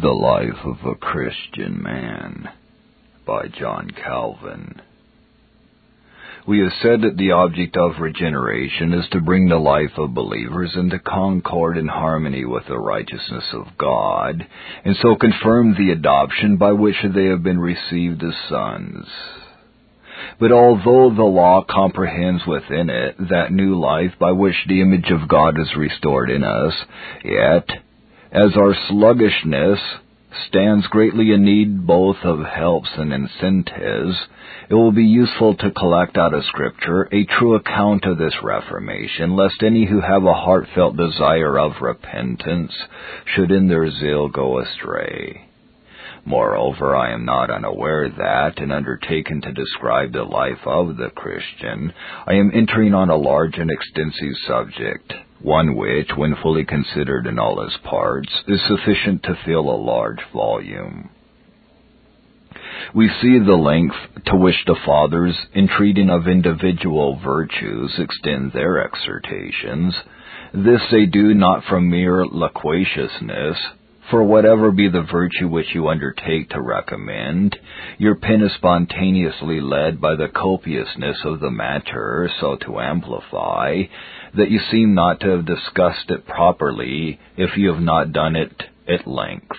The Life of a Christian Man by John Calvin. We have said that the object of regeneration is to bring the life of believers into concord and harmony with the righteousness of God, and so confirm the adoption by which they have been received as sons. But although the law comprehends within it that new life by which the image of God is restored in us, yet as our sluggishness stands greatly in need both of helps and incentives, it will be useful to collect out of Scripture a true account of this reformation, lest any who have a heartfelt desire of repentance should in their zeal go astray. Moreover, I am not unaware that, in undertaking to describe the life of the Christian, I am entering on a large and extensive subject, one which, when fully considered in all its parts, is sufficient to fill a large volume. We see the length to which the fathers, in treating of individual virtues, extend their exhortations. This they do not from mere loquaciousness, for whatever be the virtue which you undertake to recommend, your pen is spontaneously led by the copiousness of the matter so to amplify, that you seem not to have discussed it properly if you have not done it at length.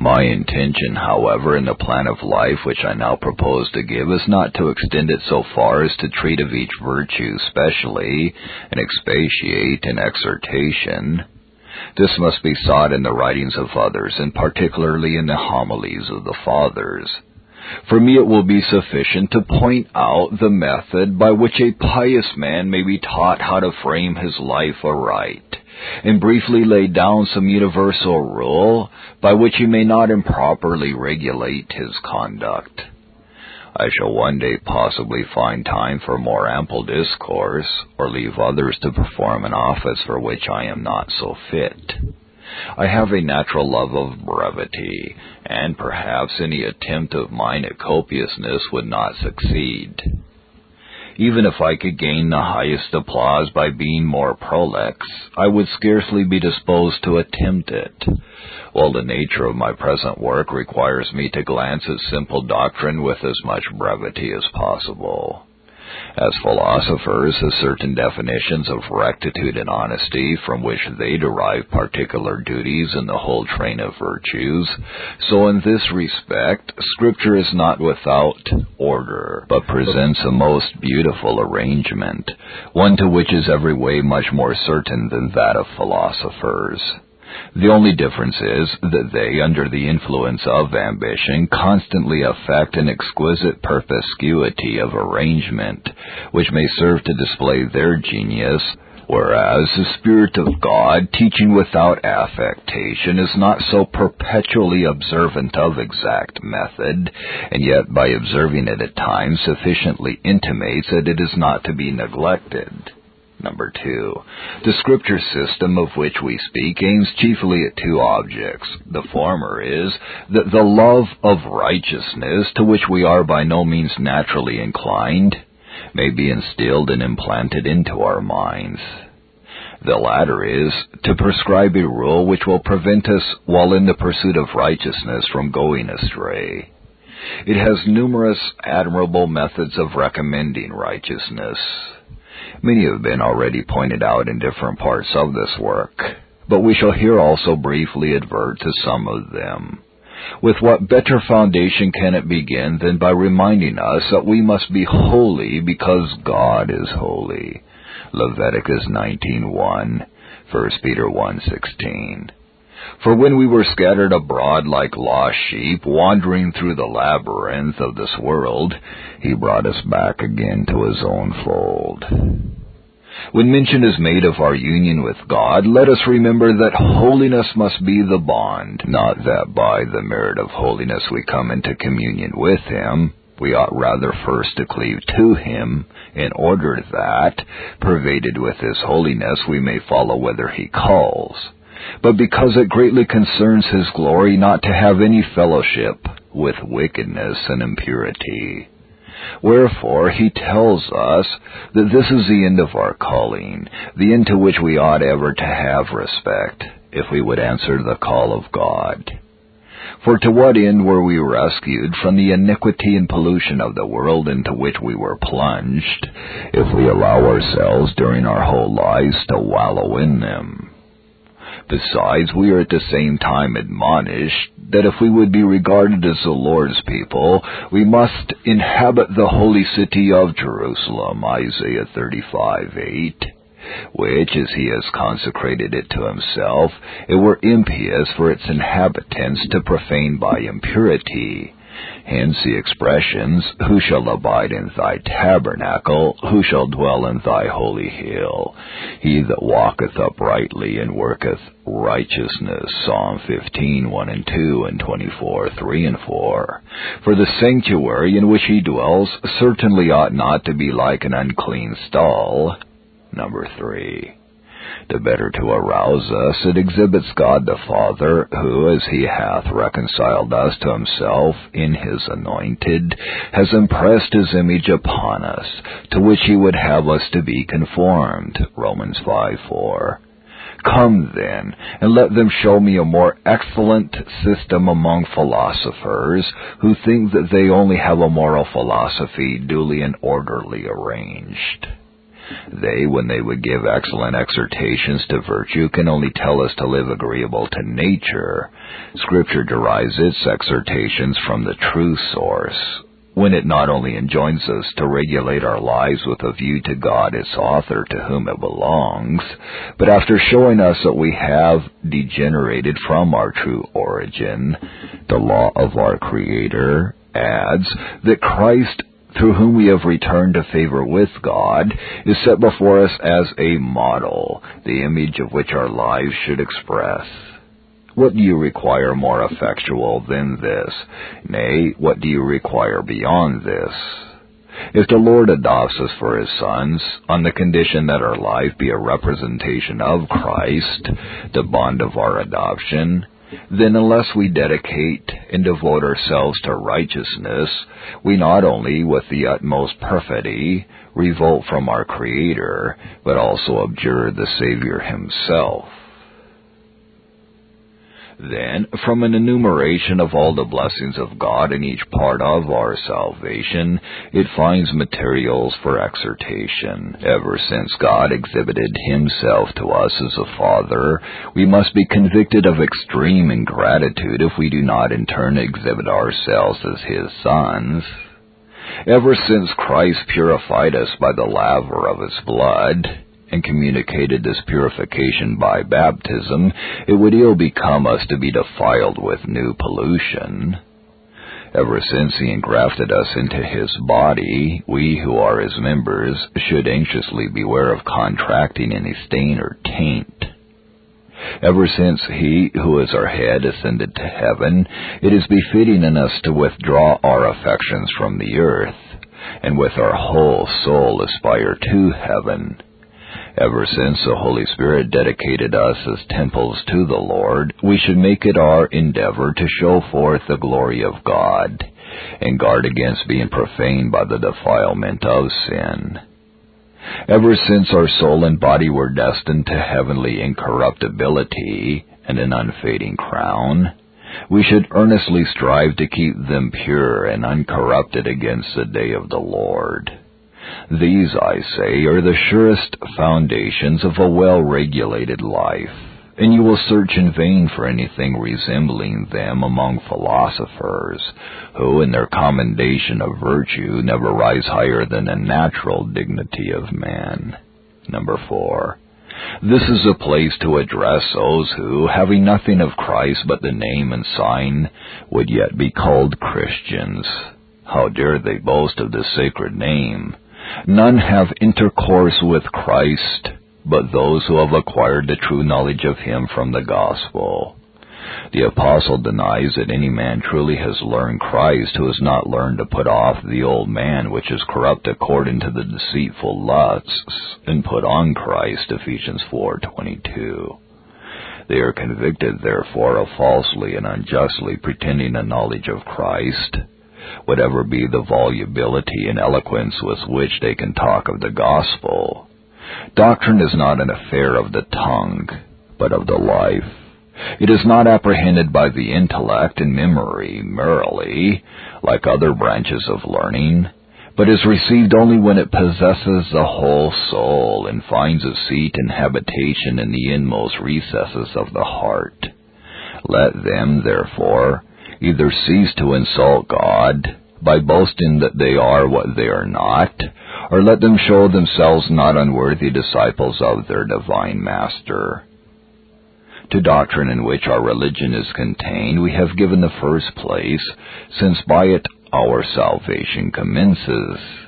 My intention, however, in the plan of life which I now propose to give is not to extend it so far as to treat of each virtue specially and expatiate in exhortation, this must be sought in the writings of others, and particularly in the homilies of the fathers. For me it will be sufficient to point out the method by which a pious man may be taught how to frame his life aright, and briefly lay down some universal rule by which he may not improperly regulate his conduct. I shall one day possibly find time for more ample discourse, or leave others to perform an office for which I am not so fit. I have a natural love of brevity, and perhaps any attempt of mine at copiousness would not succeed. Even if I could gain the highest applause by being more prolix, I would scarcely be disposed to attempt it, while the nature of my present work requires me to glance at simple doctrine with as much brevity as possible. As philosophers have certain definitions of rectitude and honesty from which they derive particular duties in the whole train of virtues, so in this respect Scripture is not without order, but presents a most beautiful arrangement, one to which is every way much more certain than that of philosophers. The only difference is that they, under the influence of ambition, constantly affect an exquisite perspicuity of arrangement, which may serve to display their genius, whereas the Spirit of God, teaching without affectation, is not so perpetually observant of exact method, and yet by observing it at times sufficiently intimates that it is not to be neglected. Number two, the scripture system of which we speak aims chiefly at two objects. The former is that the love of righteousness, to which we are by no means naturally inclined, may be instilled and implanted into our minds. The latter is to prescribe a rule which will prevent us, while in the pursuit of righteousness, from going astray. It has numerous admirable methods of recommending righteousness. Many have been already pointed out in different parts of this work, but we shall here also briefly advert to some of them. With what better foundation can it begin than by reminding us that we must be holy because God is holy? Leviticus 19:1, 1 Peter 1:16. For when we were scattered abroad like lost sheep, wandering through the labyrinth of this world, he brought us back again to his own fold. When mention is made of our union with God, let us remember that holiness must be the bond, not that by the merit of holiness we come into communion with Him. We ought rather first to cleave to Him, in order that, pervaded with His holiness, we may follow whither He calls but because it greatly concerns his glory not to have any fellowship with wickedness and impurity. Wherefore he tells us that this is the end of our calling, the end to which we ought ever to have respect, if we would answer the call of God. For to what end were we rescued from the iniquity and pollution of the world into which we were plunged, if we allow ourselves during our whole lives to wallow in them? Besides, we are at the same time admonished that if we would be regarded as the Lord's people, we must inhabit the holy city of Jerusalem, Isaiah 35, 8 which, as he has consecrated it to himself, it were impious for its inhabitants to profane by impurity. Hence the expressions, Who shall abide in thy tabernacle? Who shall dwell in thy holy hill? He that walketh uprightly and worketh righteousness. Psalm 15, 1 and 2, and 24, 3 and 4. For the sanctuary in which he dwells certainly ought not to be like an unclean stall, Number three, the better to arouse us, it exhibits God the Father, who, as he hath reconciled us to himself in his anointed, has impressed his image upon us, to which he would have us to be conformed. Romans 5 4. Come then, and let them show me a more excellent system among philosophers, who think that they only have a moral philosophy duly and orderly arranged. They, when they would give excellent exhortations to virtue, can only tell us to live agreeable to nature. Scripture derives its exhortations from the true source, when it not only enjoins us to regulate our lives with a view to God its author to whom it belongs, but after showing us that we have degenerated from our true origin, the law of our Creator adds that Christ through whom we have returned to favor with God, is set before us as a model, the image of which our lives should express. What do you require more effectual than this? Nay, what do you require beyond this? If the Lord adopts us for his sons, on the condition that our life be a representation of Christ, the bond of our adoption, then unless we dedicate and devote ourselves to righteousness, we not only with the utmost perfidy revolt from our Creator, but also abjure the Savior himself. Then, from an enumeration of all the blessings of God in each part of our salvation, it finds materials for exhortation. Ever since God exhibited himself to us as a father, we must be convicted of extreme ingratitude if we do not in turn exhibit ourselves as his sons. Ever since Christ purified us by the laver of his blood, and communicated this purification by baptism, it would ill become us to be defiled with new pollution. Ever since he engrafted us into his body, we who are his members should anxiously beware of contracting any stain or taint. Ever since he who is our head ascended to heaven, it is befitting in us to withdraw our affections from the earth, and with our whole soul aspire to heaven Ever since the Holy Spirit dedicated us as temples to the Lord, we should make it our endeavor to show forth the glory of God and guard against being profaned by the defilement of sin. Ever since our soul and body were destined to heavenly incorruptibility and an unfading crown, we should earnestly strive to keep them pure and uncorrupted against the day of the Lord. These, I say, are the surest foundations of a well-regulated life, and you will search in vain for anything resembling them among philosophers, who in their commendation of virtue never rise higher than the natural dignity of man. Number four. This is a place to address those who, having nothing of Christ but the name and sign, would yet be called Christians. How dare they boast of the sacred name? None have intercourse with Christ but those who have acquired the true knowledge of Him from the gospel. The apostle denies that any man truly has learned Christ who has not learned to put off the old man which is corrupt according to the deceitful lusts and put on Christ, Ephesians 4:22. They are convicted therefore of falsely and unjustly pretending a knowledge of Christ whatever be the volubility and eloquence with which they can talk of the gospel. Doctrine is not an affair of the tongue, but of the life. It is not apprehended by the intellect and memory merely, like other branches of learning, but is received only when it possesses the whole soul and finds a seat and habitation in the inmost recesses of the heart. Let them, therefore, either cease to insult God by boasting that they are what they are not, or let them show themselves not unworthy disciples of their divine Master. To doctrine in which our religion is contained we have given the first place, since by it our salvation commences.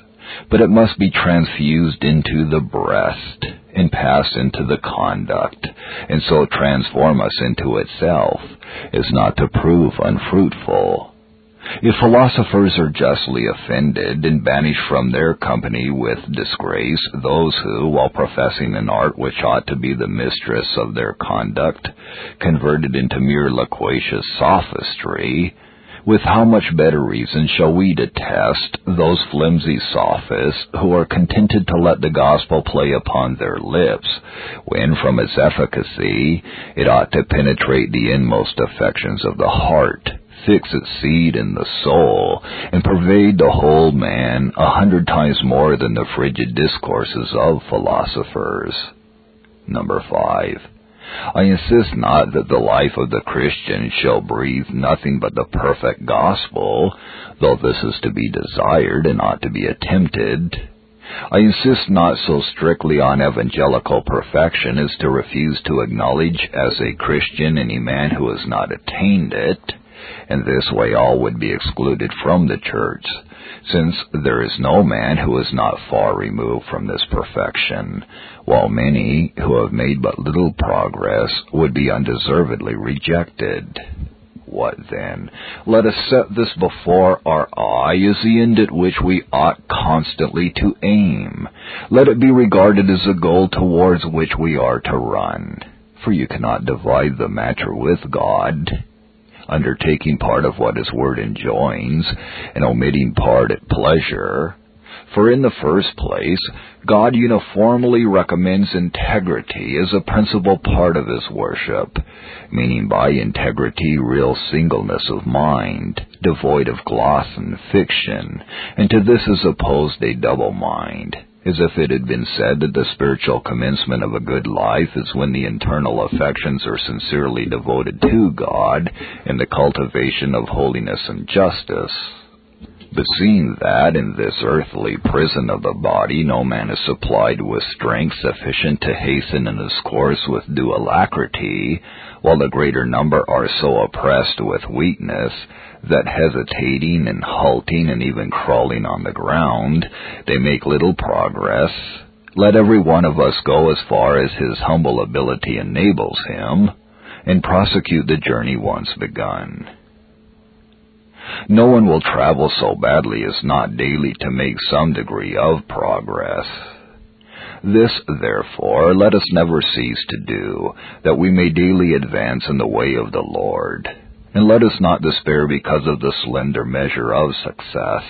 But it must be transfused into the breast and pass into the conduct, and so transform us into itself, as not to prove unfruitful. If philosophers are justly offended and banish from their company with disgrace those who, while professing an art which ought to be the mistress of their conduct, convert it into mere loquacious sophistry, with how much better reason shall we detest those flimsy sophists who are contented to let the gospel play upon their lips, when from its efficacy it ought to penetrate the inmost affections of the heart, fix its seed in the soul, and pervade the whole man a hundred times more than the frigid discourses of philosophers. Number five. I insist not that the life of the Christian shall breathe nothing but the perfect gospel, though this is to be desired and ought to be attempted. I insist not so strictly on evangelical perfection as to refuse to acknowledge as a Christian any man who has not attained it. In this way all would be excluded from the church, since there is no man who is not far removed from this perfection, while many who have made but little progress would be undeservedly rejected. What then? Let us set this before our eye as the end at which we ought constantly to aim. Let it be regarded as a goal towards which we are to run. For you cannot divide the matter with God, undertaking part of what his word enjoins, and omitting part at pleasure. For in the first place, God uniformly recommends integrity as a principal part of his worship, meaning by integrity real singleness of mind, devoid of gloss and fiction, and to this is opposed a double mind, as if it had been said that the spiritual commencement of a good life is when the internal affections are sincerely devoted to God in the cultivation of holiness and justice. But seeing that in this earthly prison of the body no man is supplied with strength sufficient to hasten in his course with due alacrity, while the greater number are so oppressed with weakness that hesitating and halting and even crawling on the ground, they make little progress, let every one of us go as far as his humble ability enables him, and prosecute the journey once begun. No one will travel so badly as not daily to make some degree of progress. This, therefore, let us never cease to do, that we may daily advance in the way of the Lord. And let us not despair because of the slender measure of success.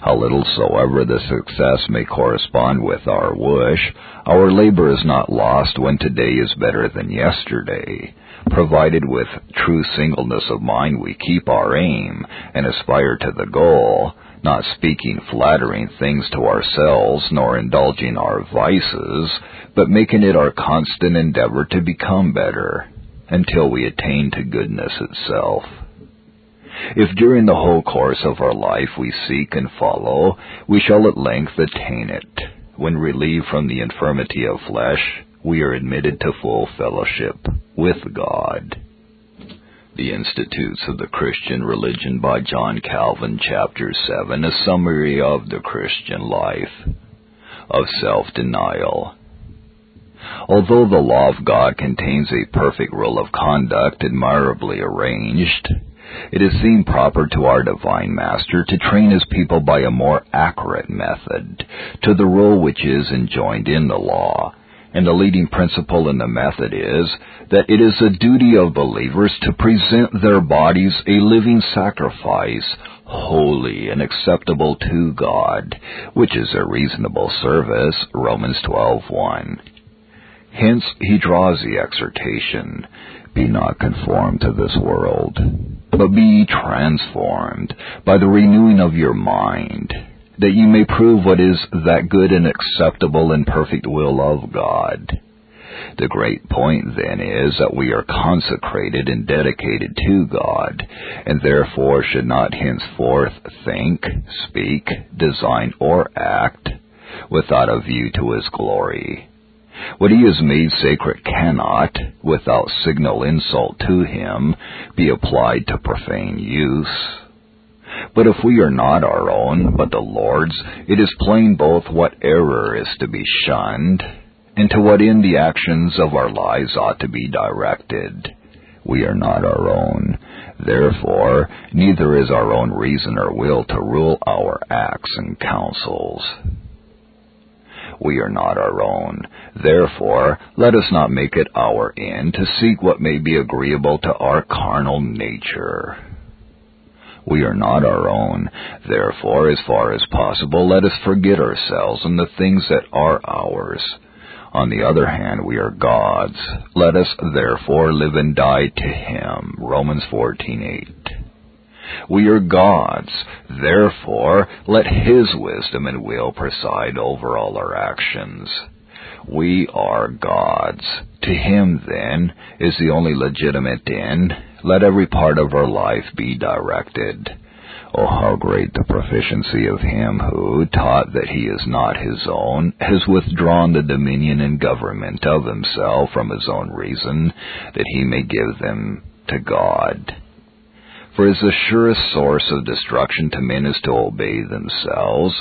How little soever the success may correspond with our wish, our labor is not lost when today is better than yesterday, provided with true singleness of mind we keep our aim and aspire to the goal, not speaking flattering things to ourselves nor indulging our vices, but making it our constant endeavor to become better until we attain to goodness itself. If during the whole course of our life we seek and follow, we shall at length attain it, when relieved from the infirmity of flesh, we are admitted to full fellowship with God. The Institutes of the Christian Religion by John Calvin, Chapter 7, a summary of the Christian life of self-denial. Although the law of God contains a perfect rule of conduct admirably arranged, it is seen proper to our divine master to train his people by a more accurate method to the rule which is enjoined in the law and the leading principle in the method is that it is a duty of believers to present their bodies a living sacrifice, holy and acceptable to God, which is a reasonable service, Romans 12:1. Hence he draws the exhortation, Be not conformed to this world, but be transformed by the renewing of your mind, that ye may prove what is that good and acceptable and perfect will of God. The great point then is that we are consecrated and dedicated to God, and therefore should not henceforth think, speak, design, or act without a view to His glory. What He has made sacred cannot, without signal insult to Him, be applied to profane use. But if we are not our own, but the Lord's, it is plain both what error is to be shunned, and to what end the actions of our lives ought to be directed. We are not our own. Therefore, neither is our own reason or will to rule our acts and counsels. We are not our own. Therefore, let us not make it our end to seek what may be agreeable to our carnal nature. We are not our own. Therefore, as far as possible, let us forget ourselves and the things that are ours on the other hand, we are God's. Let us therefore live and die to Him. Romans 14:8. We are God's. Therefore, let His wisdom and will preside over all our actions. We are God's. To Him, then, is the only legitimate end. Let every part of our life be directed. Oh, how great the proficiency of him who, taught that he is not his own, has withdrawn the dominion and government of himself from his own reason, that he may give them to God. For as the surest source of destruction to men is to obey themselves,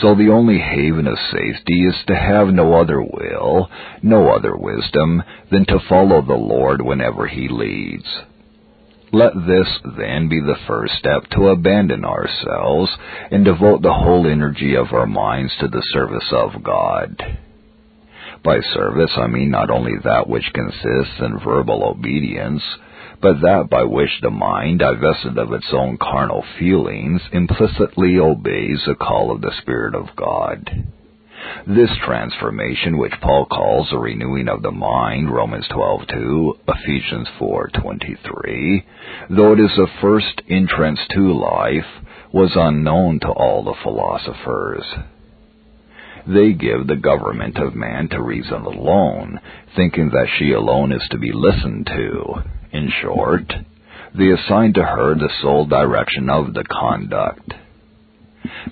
so the only haven of safety is to have no other will, no other wisdom, than to follow the Lord whenever he leads. Let this, then, be the first step to abandon ourselves and devote the whole energy of our minds to the service of God. By service, I mean not only that which consists in verbal obedience, but that by which the mind, divested of its own carnal feelings, implicitly obeys the call of the Spirit of God. This transformation, which Paul calls a renewing of the mind, Romans 12:2, Ephesians 4:23, though it is a first entrance to life, was unknown to all the philosophers. They give the government of man to reason alone, thinking that she alone is to be listened to. In short, they assign to her the sole direction of the conduct.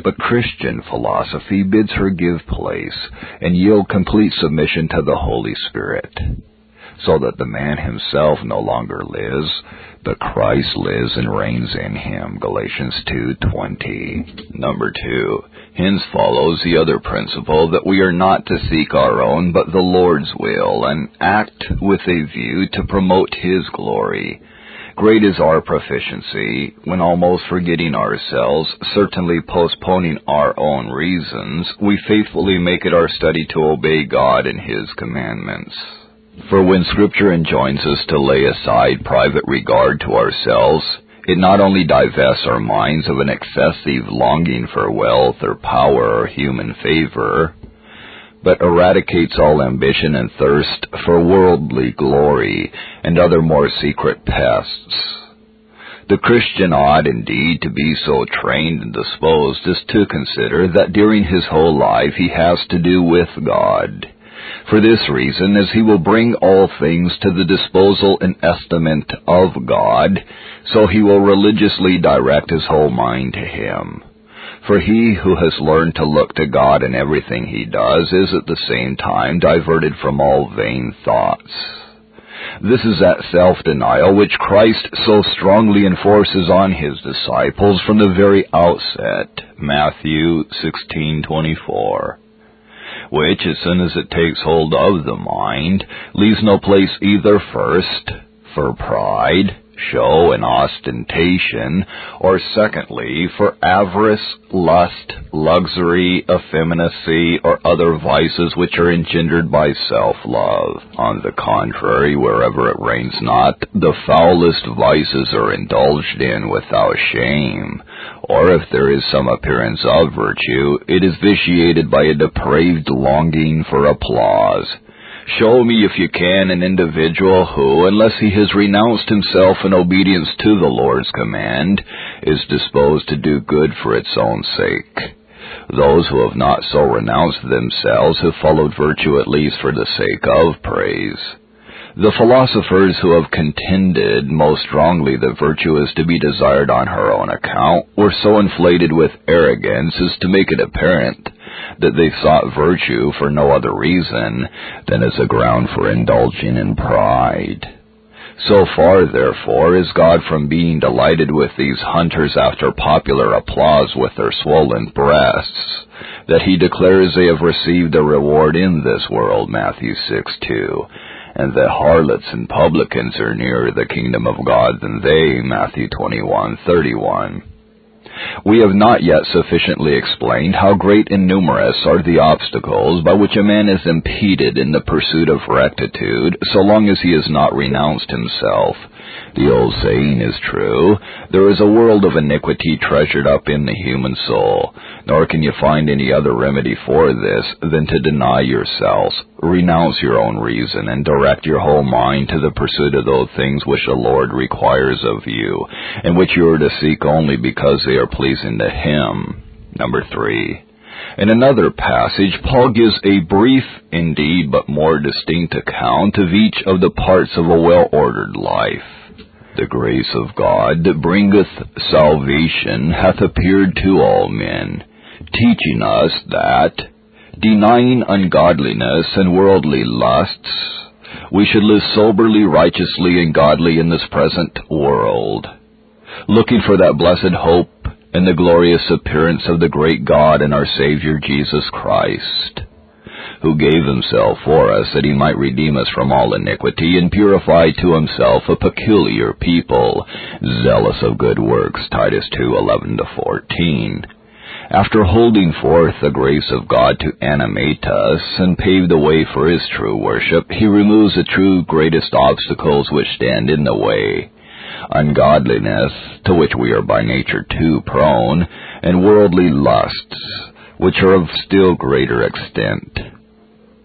But Christian philosophy bids her give place and yield complete submission to the Holy Spirit, so that the man himself no longer lives, but Christ lives and reigns in him. Galatians 2:20. Number 2. Hence follows the other principle that we are not to seek our own but the Lord's will and act with a view to promote his glory. Great is our proficiency when almost forgetting ourselves, certainly postponing our own reasons, we faithfully make it our study to obey God and His commandments. For when Scripture enjoins us to lay aside private regard to ourselves, it not only divests our minds of an excessive longing for wealth or power or human favor, but eradicates all ambition and thirst for worldly glory and other more secret pests. The Christian ought indeed to be so trained and disposed as to consider that during his whole life he has to do with God. For this reason, as he will bring all things to the disposal and estimate of God, so he will religiously direct his whole mind to him. For he who has learned to look to God in everything he does is at the same time diverted from all vain thoughts. This is that self-denial which Christ so strongly enforces on his disciples from the very outset, Matthew 16:24, which as soon as it takes hold of the mind, leaves no place either first for pride, show and ostentation, or secondly, for avarice, lust, luxury, effeminacy, or other vices which are engendered by self-love. On the contrary, wherever it reigns not, the foulest vices are indulged in without shame, or if there is some appearance of virtue, it is vitiated by a depraved longing for applause Show me, if you can, an individual who, unless he has renounced himself in obedience to the Lord's command, is disposed to do good for its own sake. Those who have not so renounced themselves have followed virtue at least for the sake of praise. The philosophers who have contended most strongly that virtue is to be desired on her own account were so inflated with arrogance as to make it apparent that they sought virtue for no other reason than as a ground for indulging in pride. So far, therefore, is God from being delighted with these hunters after popular applause with their swollen breasts, that he declares they have received a reward in this world, Matthew 6 2, and the harlots and publicans are nearer the kingdom of God than they, Matthew twenty one thirty one. We have not yet sufficiently explained how great and numerous are the obstacles by which a man is impeded in the pursuit of rectitude so long as he has not renounced himself. The old saying is true, there is a world of iniquity treasured up in the human soul, nor can you find any other remedy for this than to deny yourselves, renounce your own reason, and direct your whole mind to the pursuit of those things which the Lord requires of you, and which you are to seek only because they are pleasing to Him. Number three. In another passage, Paul gives a brief, indeed, but more distinct account of each of the parts of a well-ordered life. The grace of God that bringeth salvation hath appeared to all men, teaching us that, denying ungodliness and worldly lusts, we should live soberly, righteously, and godly in this present world, looking for that blessed hope and the glorious appearance of the great God and our Savior Jesus Christ who gave himself for us that he might redeem us from all iniquity and purify to himself a peculiar people, zealous of good works, Titus 2:11 to 14. After holding forth the grace of God to animate us and pave the way for his true worship, he removes the true greatest obstacles which stand in the way ungodliness, to which we are by nature too prone, and worldly lusts, which are of still greater extent.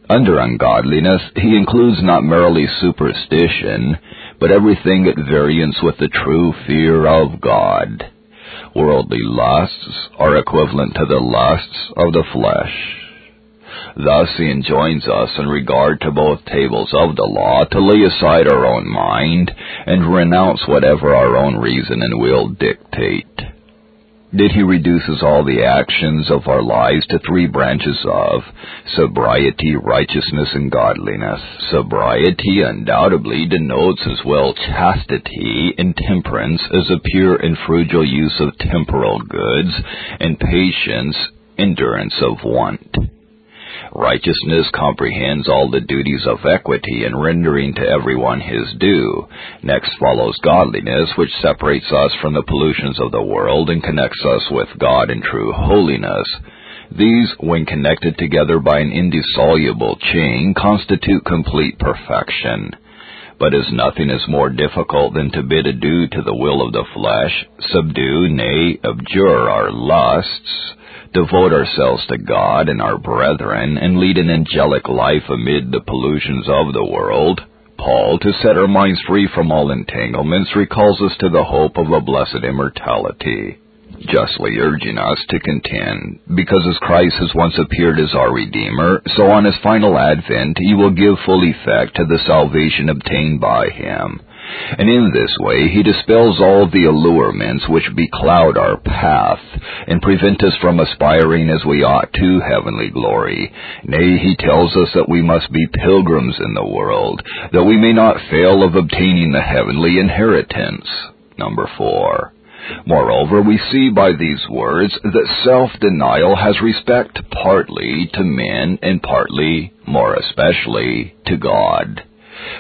Under ungodliness, he includes not merely superstition, but everything at variance with the true fear of God. Worldly lusts are equivalent to the lusts of the flesh. Thus he enjoins us in regard to both tables of the law to lay aside our own mind and renounce whatever our own reason and will dictate Did he reduces all the actions of our lives to three branches of sobriety, righteousness, and godliness. Sobriety undoubtedly denotes as well chastity and temperance as a pure and frugal use of temporal goods, and patience, endurance of want. Righteousness comprehends all the duties of equity in rendering to everyone his due. Next follows godliness, which separates us from the pollutions of the world and connects us with God in true holiness. These, when connected together by an indissoluble chain, constitute complete perfection. But as nothing is more difficult than to bid adieu to the will of the flesh, subdue, nay, abjure our lusts, devote ourselves to God and our brethren, and lead an angelic life amid the pollutions of the world, Paul, to set our minds free from all entanglements, recalls us to the hope of a blessed immortality, justly urging us to contend, because as Christ has once appeared as our Redeemer, so on his final advent he will give full effect to the salvation obtained by him and in this way he dispels all the allurements which becloud our path, and prevent us from aspiring as we ought to heavenly glory. Nay, he tells us that we must be pilgrims in the world, that we may not fail of obtaining the heavenly inheritance. Number four. Moreover, we see by these words that self-denial has respect partly to men and partly, more especially, to God.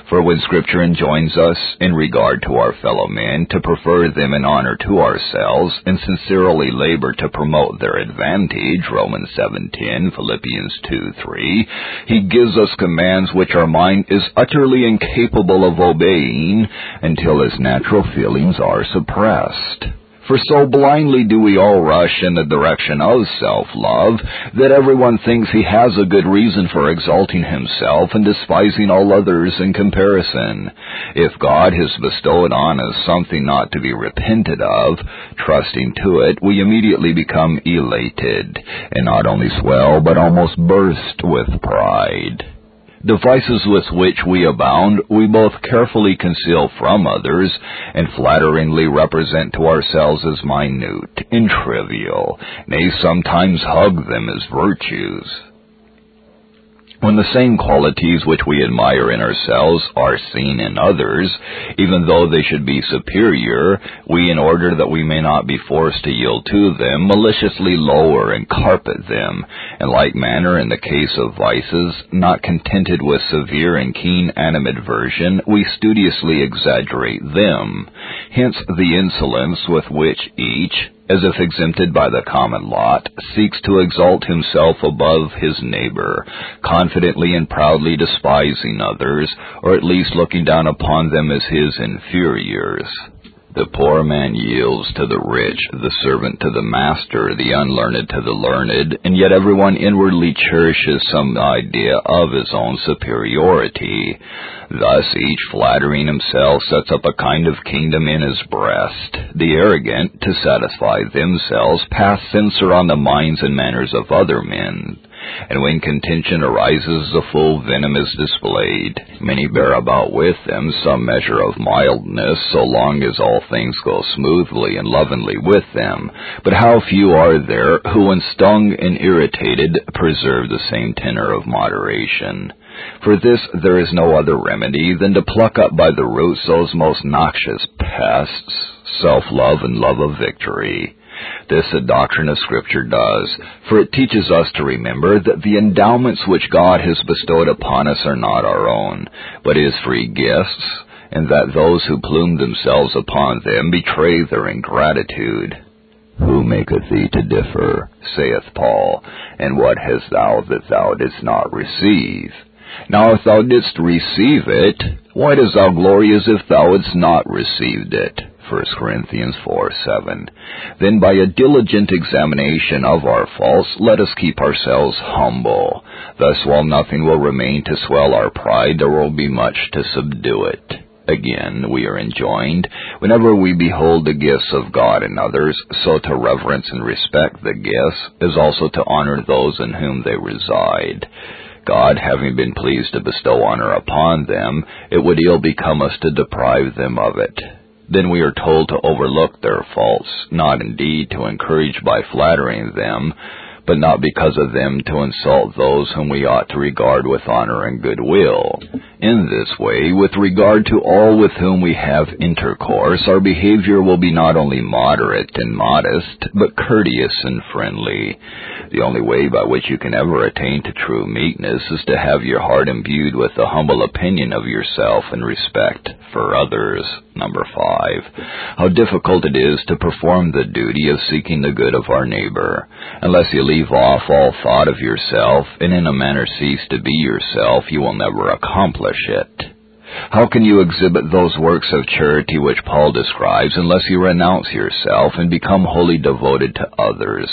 For when Scripture enjoins us, in regard to our fellow men, to prefer them in honor to ourselves, and sincerely labor to promote their advantage, Romans 7.10, Philippians 2.3, he gives us commands which our mind is utterly incapable of obeying until its natural feelings are suppressed. For so blindly do we all rush in the direction of self-love that everyone thinks he has a good reason for exalting himself and despising all others in comparison. If God has bestowed on us something not to be repented of, trusting to it, we immediately become elated, and not only swell, but almost burst with pride. The vices with which we abound, we both carefully conceal from others and flatteringly represent to ourselves as minute and trivial, nay, sometimes hug them as virtues. When the same qualities which we admire in ourselves are seen in others, even though they should be superior, we, in order that we may not be forced to yield to them, maliciously lower and carpet them. In like manner, in the case of vices, not contented with severe and keen animadversion, we studiously exaggerate them. Hence the insolence with which each, as if exempted by the common lot, seeks to exalt himself above his neighbor, confidently and proudly despising others, or at least looking down upon them as his inferiors. The poor man yields to the rich, the servant to the master, the unlearned to the learned, and yet everyone inwardly cherishes some idea of his own superiority. Thus each flattering himself sets up a kind of kingdom in his breast. The arrogant, to satisfy themselves, pass censor on the minds and manners of other men and when contention arises, the full venom is displayed. Many bear about with them some measure of mildness, so long as all things go smoothly and lovingly with them. But how few are there who, when stung and irritated, preserve the same tenor of moderation? For this there is no other remedy than to pluck up by the roots those most noxious pests, self-love and love of victory. This the doctrine of Scripture does, for it teaches us to remember that the endowments which God has bestowed upon us are not our own, but His free gifts, and that those who plume themselves upon them betray their ingratitude. Who maketh thee to differ, saith Paul, and what hast thou that thou didst not receive? Now if thou didst receive it, why dost thou glory as if thou hadst not received it? 1 Corinthians 4 7. Then by a diligent examination of our faults, let us keep ourselves humble. Thus, while nothing will remain to swell our pride, there will be much to subdue it. Again, we are enjoined, whenever we behold the gifts of God in others, so to reverence and respect the gifts, as also to honor those in whom they reside. God having been pleased to bestow honor upon them, it would ill become us to deprive them of it then we are told to overlook their faults, not indeed to encourage by flattering them, but not because of them to insult those whom we ought to regard with honor and goodwill. In this way, with regard to all with whom we have intercourse, our behavior will be not only moderate and modest, but courteous and friendly. The only way by which you can ever attain to true meekness is to have your heart imbued with a humble opinion of yourself and respect for others. Number five, how difficult it is to perform the duty of seeking the good of our neighbor. Unless you leave off all thought of yourself and in a manner cease to be yourself, you will never accomplish it. How can you exhibit those works of charity which Paul describes unless you renounce yourself and become wholly devoted to others?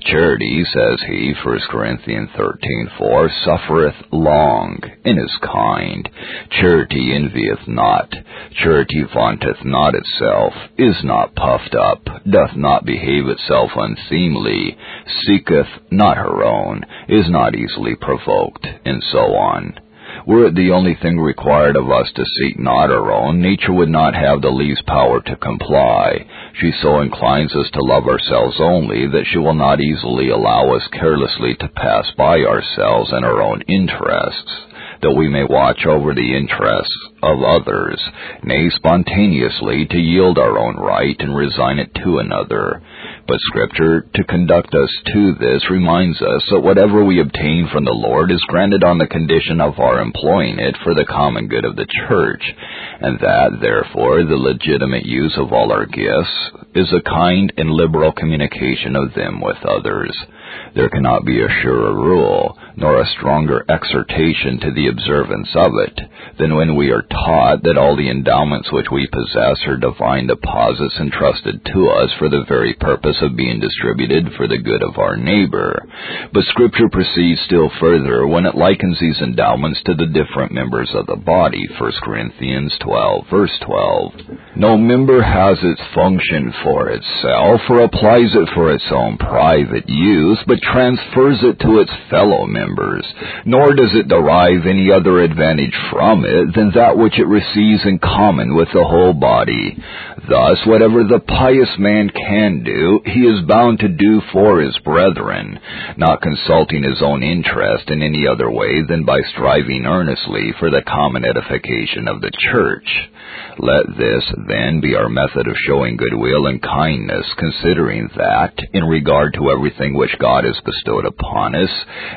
Charity, says he, 1 Corinthians 13:4, suffereth long, and is kind. Charity envieth not. Charity vaunteth not itself, is not puffed up, doth not behave itself unseemly, seeketh not her own, is not easily provoked, and so on. Were it the only thing required of us to seek not our own, nature would not have the least power to comply. She so inclines us to love ourselves only that she will not easily allow us carelessly to pass by ourselves and our own interests, that we may watch over the interests of others, nay, spontaneously to yield our own right and resign it to another. But Scripture, to conduct us to this, reminds us that whatever we obtain from the Lord is granted on the condition of our employing it for the common good of the church, and that, therefore, the legitimate use of all our gifts is a kind and liberal communication of them with others. There cannot be a surer rule nor a stronger exhortation to the observance of it, than when we are taught that all the endowments which we possess are divine deposits entrusted to us for the very purpose of being distributed for the good of our neighbor. But Scripture proceeds still further when it likens these endowments to the different members of the body, 1 Corinthians 12, verse 12. No member has its function for itself or applies it for its own private use, but transfers it to its fellow members, nor does it derive any other advantage from it than that which it receives in common with the whole body. Thus, whatever the pious man can do, he is bound to do for his brethren, not consulting his own interest in any other way than by striving earnestly for the common edification of the church. Let this, then, be our method of showing goodwill and kindness, considering that, in regard to everything which God has bestowed upon us,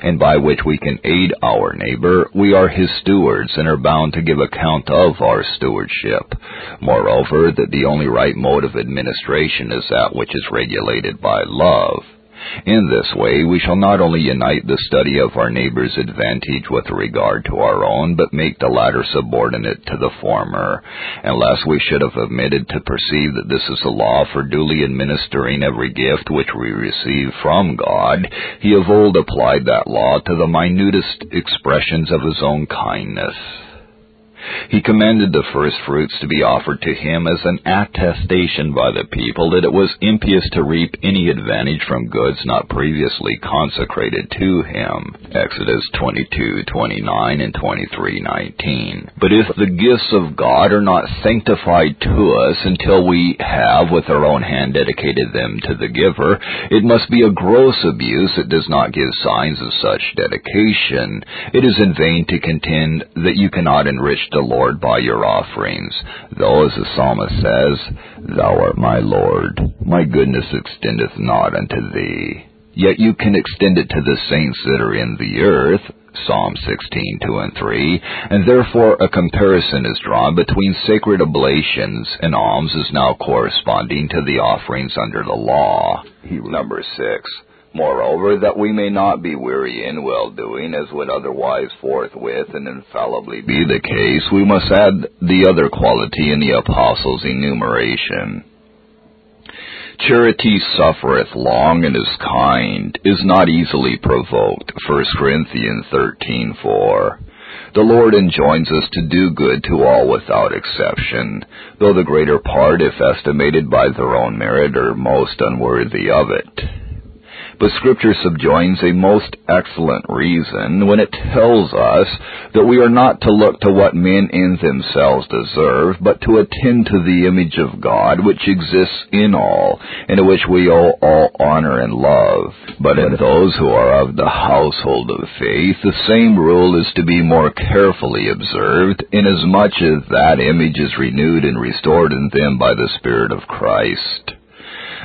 and by which we can aid our neighbor, we are his stewards and are bound to give account of our stewardship. Moreover, that the only right mode of administration is that which is regulated by love. In this way, we shall not only unite the study of our neighbor's advantage with regard to our own, but make the latter subordinate to the former, unless we should have omitted to perceive that this is the law for duly administering every gift which we receive from God, he of old applied that law to the minutest expressions of his own kindness. He commanded the first fruits to be offered to him as an attestation by the people that it was impious to reap any advantage from goods not previously consecrated to him. Exodus 22:29 and 23:19. But if the gifts of God are not sanctified to us until we have with our own hand dedicated them to the giver, it must be a gross abuse that does not give signs of such dedication. It is in vain to contend that you cannot enrich the Lord by your offerings, though as the psalmist says, Thou art my Lord, my goodness extendeth not unto thee. Yet you can extend it to the saints that are in the earth, Psalm 16, 2 and 3, and therefore a comparison is drawn between sacred oblations and alms is now corresponding to the offerings under the law. Number 6. Moreover, that we may not be weary in well doing, as would otherwise forthwith and infallibly be the case, we must add the other quality in the apostles' enumeration. Charity suffereth long and is kind, is not easily provoked. 1 Corinthians 13:4. The Lord enjoins us to do good to all without exception, though the greater part, if estimated by their own merit, are most unworthy of it. But Scripture subjoins a most excellent reason when it tells us that we are not to look to what men in themselves deserve, but to attend to the image of God which exists in all, and to which we owe all honor and love. But in those who are of the household of faith, the same rule is to be more carefully observed, inasmuch as that image is renewed and restored in them by the Spirit of Christ.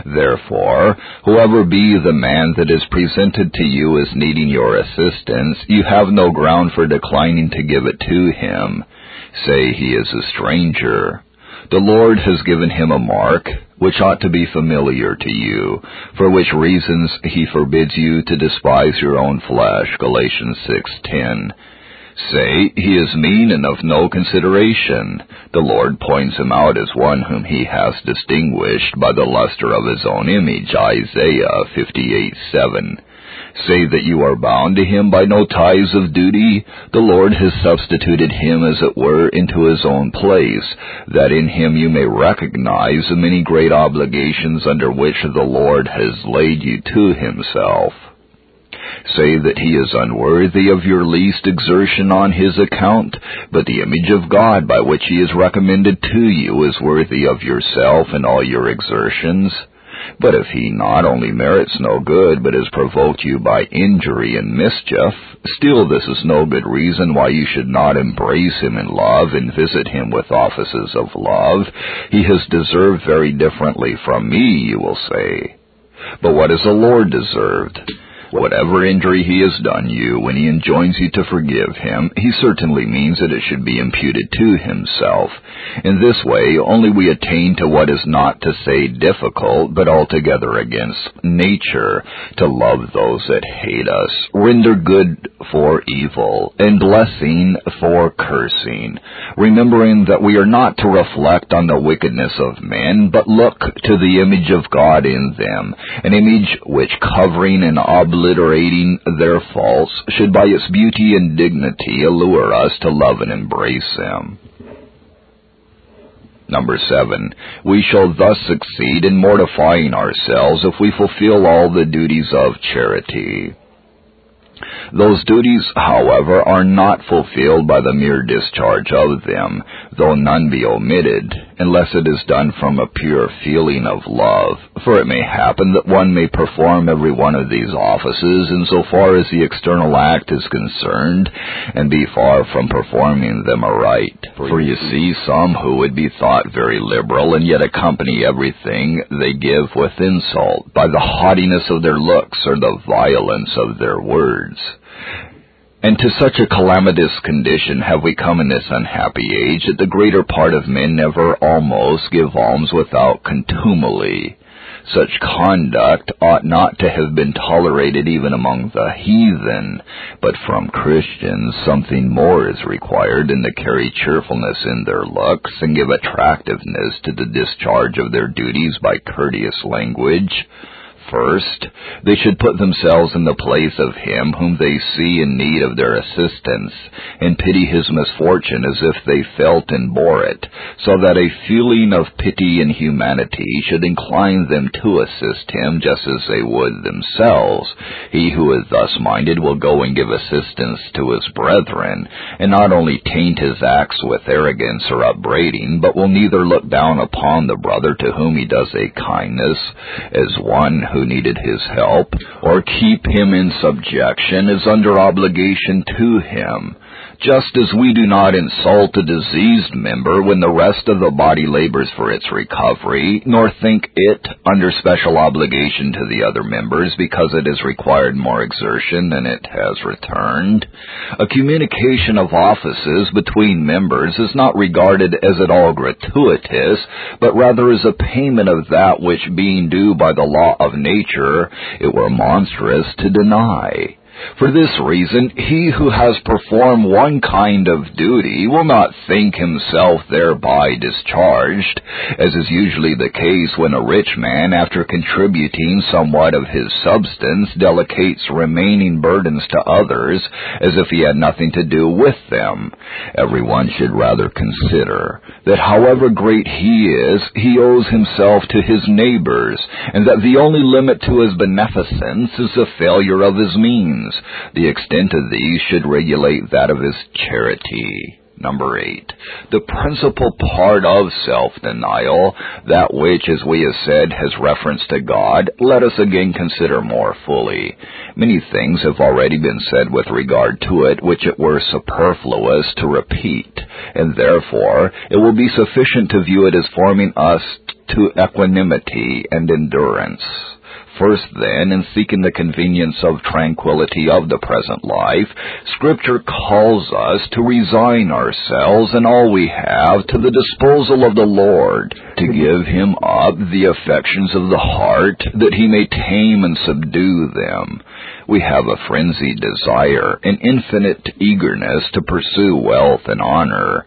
Therefore, whoever be the man that is presented to you as needing your assistance, you have no ground for declining to give it to him. Say he is a stranger. The Lord has given him a mark, which ought to be familiar to you, for which reasons he forbids you to despise your own flesh. Galatians 6:10 say, He is mean and of no consideration. The Lord points him out as one whom he has distinguished by the luster of his own image. Isaiah 58 7. Say that you are bound to him by no ties of duty. The Lord has substituted him, as it were, into his own place, that in him you may recognize the many great obligations under which the Lord has laid you to himself say that he is unworthy of your least exertion on his account, but the image of God by which he is recommended to you is worthy of yourself and all your exertions. But if he not only merits no good, but has provoked you by injury and mischief, still this is no good reason why you should not embrace him in love and visit him with offices of love. He has deserved very differently from me, you will say. But what has the Lord deserved? Whatever injury he has done you, when he enjoins you to forgive him, he certainly means that it should be imputed to himself. In this way, only we attain to what is not to say difficult, but altogether against nature, to love those that hate us, render good for evil, and blessing for cursing, remembering that we are not to reflect on the wickedness of men, but look to the image of God in them, an image which covering and obliterating their faults should by its beauty and dignity allure us to love and embrace them. Number seven, we shall thus succeed in mortifying ourselves if we fulfill all the duties of charity. Those duties, however, are not fulfilled by the mere discharge of them, though none be omitted, unless it is done from a pure feeling of love. For it may happen that one may perform every one of these offices in so far as the external act is concerned, and be far from performing them aright. For you see some who would be thought very liberal, and yet accompany everything they give with insult, by the haughtiness of their looks or the violence of their words. And to such a calamitous condition have we come in this unhappy age that the greater part of men never almost give alms without contumely. Such conduct ought not to have been tolerated even among the heathen, but from Christians something more is required than to carry cheerfulness in their looks and give attractiveness to the discharge of their duties by courteous language First, they should put themselves in the place of him whom they see in need of their assistance, and pity his misfortune as if they felt and bore it, so that a feeling of pity and humanity should incline them to assist him just as they would themselves. He who is thus minded will go and give assistance to his brethren, and not only taint his acts with arrogance or upbraiding, but will neither look down upon the brother to whom he does a kindness as one who needed his help, or keep him in subjection is under obligation to him, just as we do not insult a diseased member when the rest of the body labors for its recovery, nor think it under special obligation to the other members because it has required more exertion than it has returned. A communication of offices between members is not regarded as at all gratuitous, but rather as a payment of that which being due by the law of nature it were monstrous to deny. For this reason, he who has performed one kind of duty will not think himself thereby discharged, as is usually the case when a rich man, after contributing somewhat of his substance, delegates remaining burdens to others, as if he had nothing to do with them. Everyone should rather consider that however great he is, he owes himself to his neighbors, and that the only limit to his beneficence is the failure of his means the extent of these should regulate that of his charity. Number eight, the principal part of self-denial, that which, as we have said, has reference to God, let us again consider more fully. Many things have already been said with regard to it which it were superfluous to repeat, and therefore it will be sufficient to view it as forming us to equanimity and endurance. First, then, in seeking the convenience of tranquility of the present life, Scripture calls us to resign ourselves and all we have to the disposal of the Lord, to give Him up the affections of the heart, that He may tame and subdue them. We have a frenzied desire, an infinite eagerness to pursue wealth and honor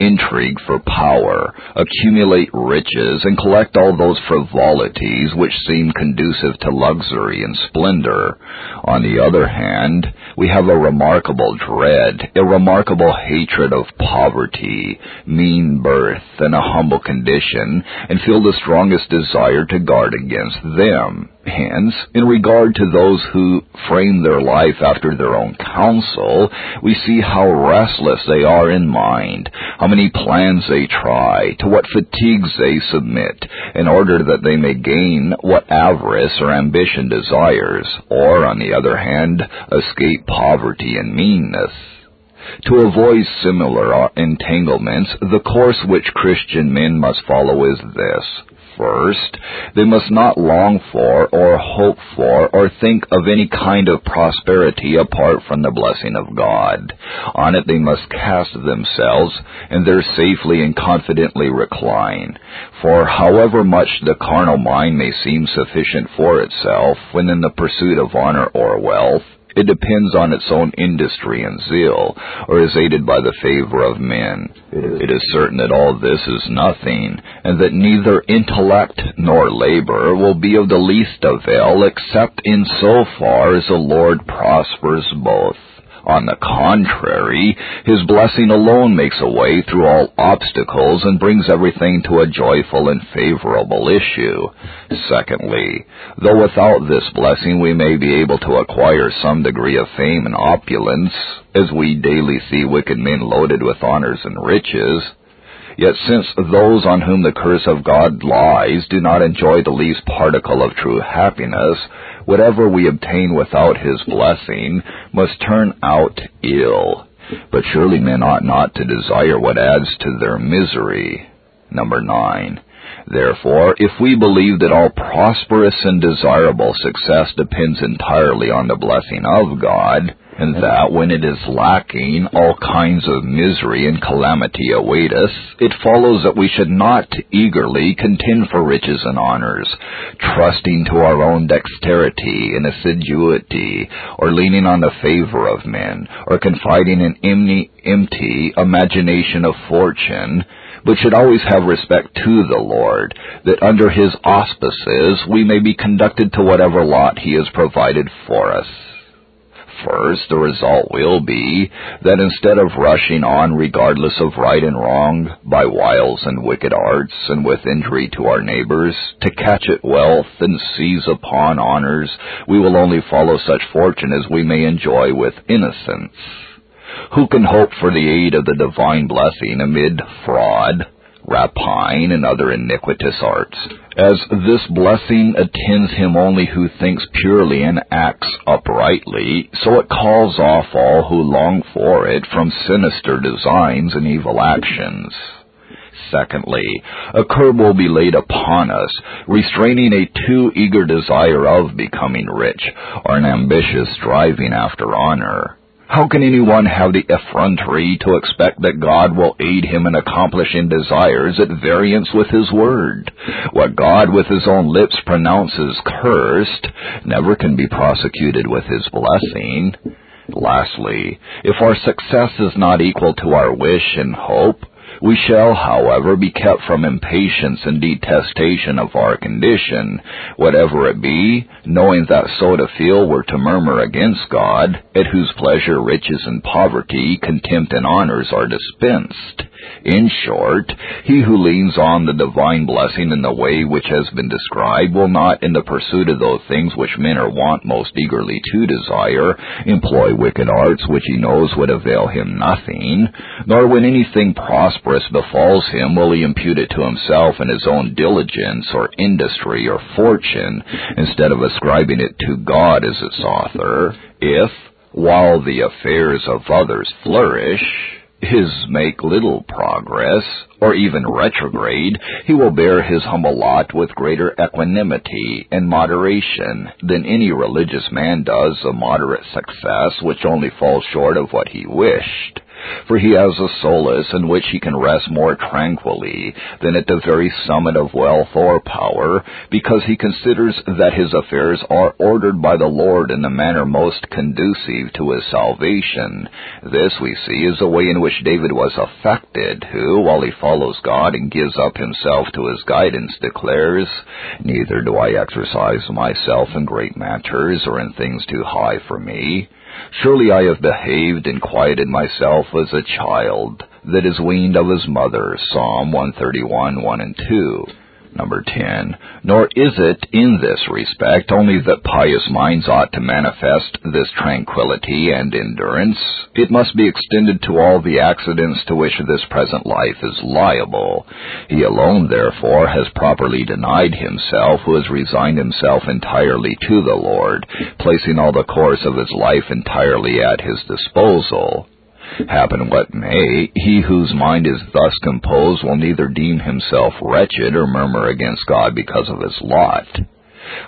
intrigue for power, accumulate riches, and collect all those frivolities which seem conducive to luxury and splendor. On the other hand, we have a remarkable dread, a remarkable hatred of poverty, mean birth, and a humble condition, and feel the strongest desire to guard against them. Hence, in regard to those who frame their life after their own counsel, we see how restless they are in mind, how many plans they try, to what fatigues they submit, in order that they may gain what avarice or ambition desires, or, on the other hand, escape poverty and meanness. To avoid similar entanglements, the course which Christian men must follow is this. First, they must not long for or hope for or think of any kind of prosperity apart from the blessing of God. On it they must cast themselves and there safely and confidently recline. For however much the carnal mind may seem sufficient for itself when in the pursuit of honor or wealth, it depends on its own industry and zeal, or is aided by the favor of men. It is certain that all this is nothing, and that neither intellect nor labor will be of the least avail except in so far as the Lord prospers both. On the contrary, His blessing alone makes a way through all obstacles and brings everything to a joyful and favorable issue. Secondly, though without this blessing we may be able to acquire some degree of fame and opulence, as we daily see wicked men loaded with honors and riches, Yet since those on whom the curse of God lies do not enjoy the least particle of true happiness, whatever we obtain without his blessing must turn out ill. But surely men ought not to desire what adds to their misery. Number nine. Therefore, if we believe that all prosperous and desirable success depends entirely on the blessing of God, and that when it is lacking, all kinds of misery and calamity await us, it follows that we should not eagerly contend for riches and honors, trusting to our own dexterity and assiduity, or leaning on the favor of men, or confiding in empty, empty imagination of fortune, but should always have respect to the Lord, that under his auspices we may be conducted to whatever lot he has provided for us. First, the result will be that instead of rushing on regardless of right and wrong, by wiles and wicked arts, and with injury to our neighbors, to catch at wealth and seize upon honors, we will only follow such fortune as we may enjoy with innocence. Who can hope for the aid of the divine blessing amid fraud, rapine, and other iniquitous arts, as this blessing attends him only who thinks purely and acts uprightly, so it calls off all who long for it from sinister designs and evil actions. Secondly, a curb will be laid upon us, restraining a too eager desire of becoming rich, or an ambitious striving after honor. How can anyone have the effrontery to expect that God will aid him in accomplishing desires at variance with his word? What God with his own lips pronounces cursed never can be prosecuted with his blessing. Lastly, if our success is not equal to our wish and hope, we shall, however, be kept from impatience and detestation of our condition, whatever it be, knowing that so to feel were to murmur against God, at whose pleasure riches and poverty, contempt and honors are dispensed. In short, he who leans on the divine blessing in the way which has been described will not, in the pursuit of those things which men are wont most eagerly to desire, employ wicked arts which he knows would avail him nothing, nor when anything prosperous befalls him will he impute it to himself and his own diligence or industry or fortune, instead of ascribing it to God as its author, if, while the affairs of others flourish, his make little progress, or even retrograde, he will bear his humble lot with greater equanimity and moderation than any religious man does a moderate success which only falls short of what he wished for he has a solace in which he can rest more tranquilly than at the very summit of wealth or power, because he considers that his affairs are ordered by the Lord in the manner most conducive to his salvation. This, we see, is the way in which David was affected, who, while he follows God and gives up himself to his guidance, declares, Neither do I exercise myself in great matters or in things too high for me. Surely I have behaved and quieted myself as a child that is weaned of his mother. Psalm 131, 1 and 2. Number 10. Nor is it, in this respect, only that pious minds ought to manifest this tranquility and endurance. It must be extended to all the accidents to which this present life is liable. He alone, therefore, has properly denied himself who has resigned himself entirely to the Lord, placing all the course of his life entirely at his disposal. Happen what may, he whose mind is thus composed will neither deem himself wretched or murmur against God because of his lot.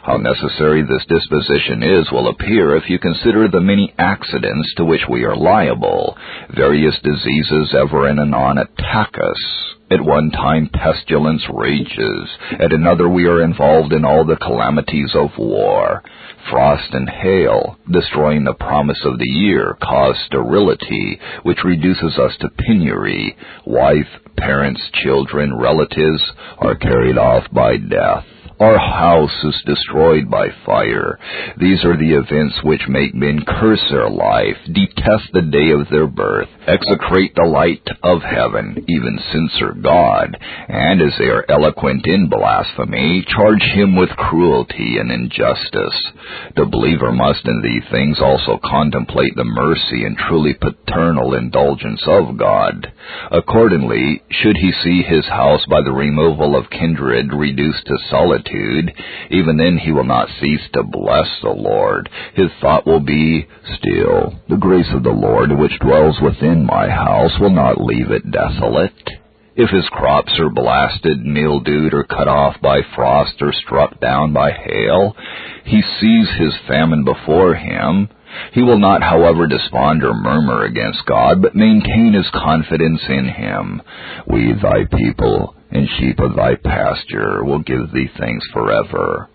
How necessary this disposition is will appear if you consider the many accidents to which we are liable. Various diseases ever and anon attack us. At one time pestilence rages, at another we are involved in all the calamities of war. Frost and hail, destroying the promise of the year, cause sterility, which reduces us to penury. Wife, parents, children, relatives are carried off by death. Our house is destroyed by fire. These are the events which make men curse their life, detest the day of their birth, execrate the light of heaven, even censure God, and as they are eloquent in blasphemy, charge him with cruelty and injustice. The believer must in these things also contemplate the mercy and truly paternal indulgence of God. Accordingly, should he see his house by the removal of kindred reduced to solitude, even then he will not cease to bless the Lord. His thought will be, Still, the grace of the Lord which dwells within my house will not leave it desolate. If his crops are blasted, mildewed, or cut off by frost, or struck down by hail, he sees his famine before him. He will not, however, despond or murmur against God, but maintain his confidence in him. We, thy people, and sheep of thy pasture will give thee thanks forever.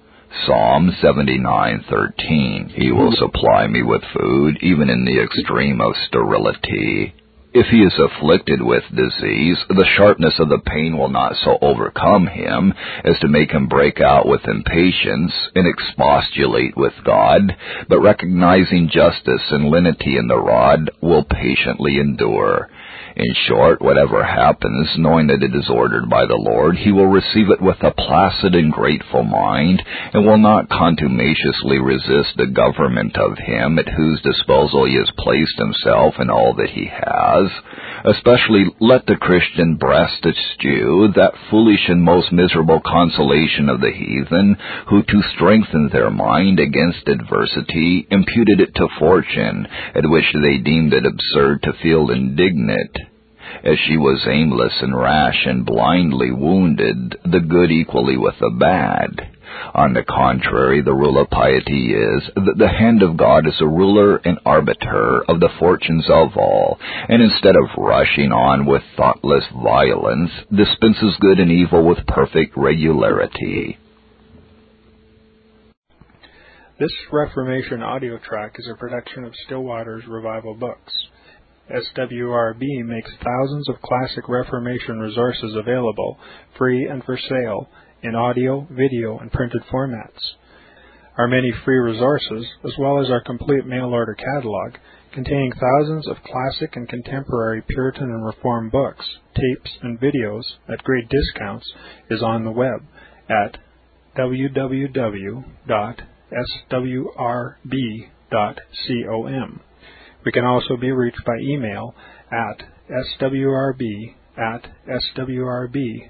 Psalm 79:13 He will supply me with food even in the extreme of sterility. If he is afflicted with disease, the sharpness of the pain will not so overcome him as to make him break out with impatience and expostulate with God, but recognizing justice and lenity in the rod, will patiently endure. In short, whatever happens, knowing that it is ordered by the Lord, he will receive it with a placid and grateful mind, and will not contumaciously resist the government of him at whose disposal he has placed himself and all that he has. Especially let the Christian breast eschew that foolish and most miserable consolation of the heathen, who to strengthen their mind against adversity imputed it to fortune, at which they deemed it absurd to feel indignant as she was aimless and rash and blindly wounded the good equally with the bad. On the contrary, the rule of piety is that the hand of God is a ruler and arbiter of the fortunes of all, and instead of rushing on with thoughtless violence, dispenses good and evil with perfect regularity. This Reformation audio track is a production of Still Waters Revival Books. SWRB makes thousands of classic Reformation resources available, free and for sale, in audio, video, and printed formats. Our many free resources, as well as our complete mail order catalog, containing thousands of classic and contemporary Puritan and Reformed books, tapes, and videos at great discounts, is on the web at www.swrb.com. We can also be reached by email at swrb at swrb.com,